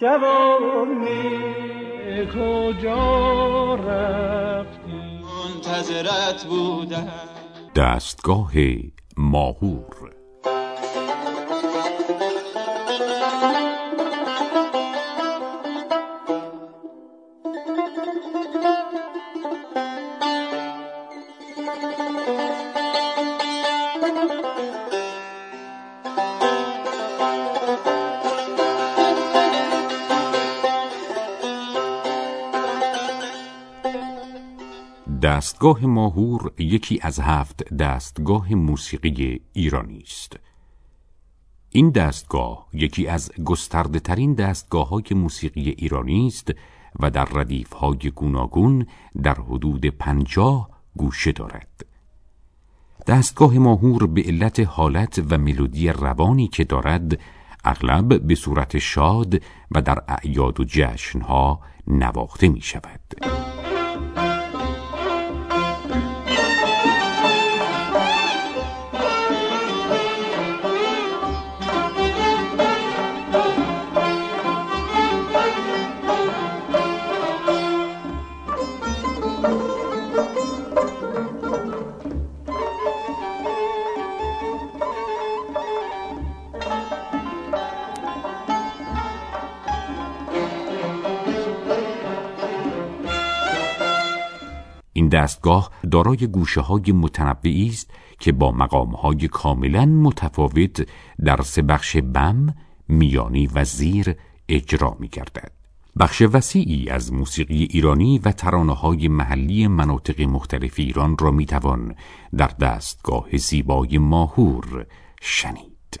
جوانی کجا رفتی؟ منتظرت بودم. دستگاه ماهور. دستگاه ماهور یکی از هفت دستگاه موسیقی ایرانی است. این دستگاه یکی از گسترده ترین دستگاه های موسیقی ایرانی است و در ردیف های گوناگون در حدود پنجاه گوشه دارد. دستگاه ماهور به علت حالت و ملودی روانی که دارد اغلب به صورت شاد و در اعیاد و جشنها نواخته می شود. دستگاه دارای گوشه های متنوعی است که با مقام های کاملا متفاوت در سه بخش بم، میانی و زیر اجرا می گردد. بخش وسیعی از موسیقی ایرانی و ترانه های محلی مناطق مختلف ایران را می توان در دستگاه زیبای ماهور شنید.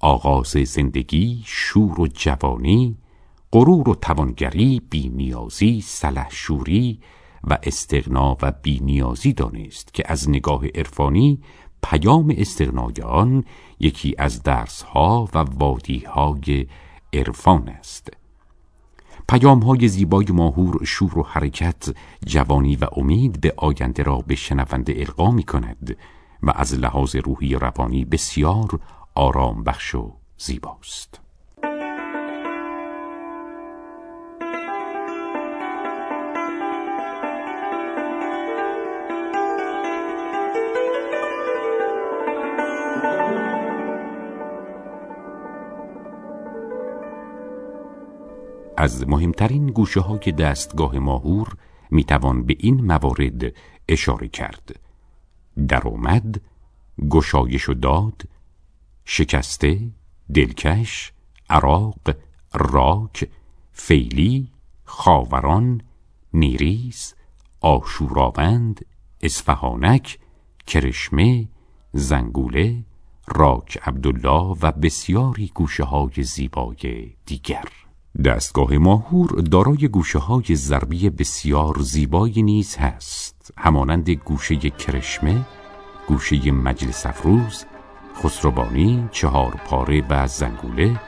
آغاز زندگی، شور و جوانی، غرور و توانگری، بینیازی، سلحشوری و استغنا و بینیازی دانست که از نگاه عرفانی پیام استغنای آن یکی از درسها و وادیهای عرفان است. پیام های زیبای ماهور شور و حرکت جوانی و امید به آینده را به شنونده القا می کند و از لحاظ روحی روانی بسیار آرام بخش و زیباست. از مهمترین گوشه های دستگاه ماهور می توان به این موارد اشاره کرد. درآمد گشایش و داد شکسته دلکش عراق راک فیلی خاوران نیریز آشوراوند اصفهانک کرشمه زنگوله راک عبدالله و بسیاری گوشه های زیبای دیگر. دستگاه ماهور دارای گوشه های ضربی بسیار زیبایی نیز هست. همانند گوشه کرشمه گوشه مجلس افروز خسروبانی چهار پاره و زنگوله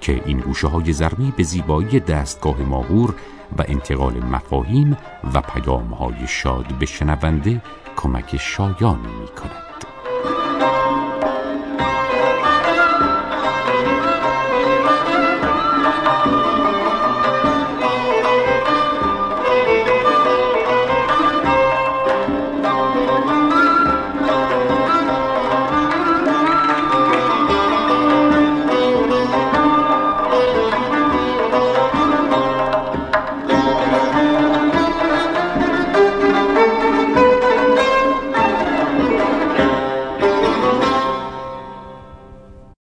که این گوشه های ضربی به زیبایی دستگاه ماهور و انتقال مفاهیم و پیام های شاد به شنونده کمک شایانی می کند.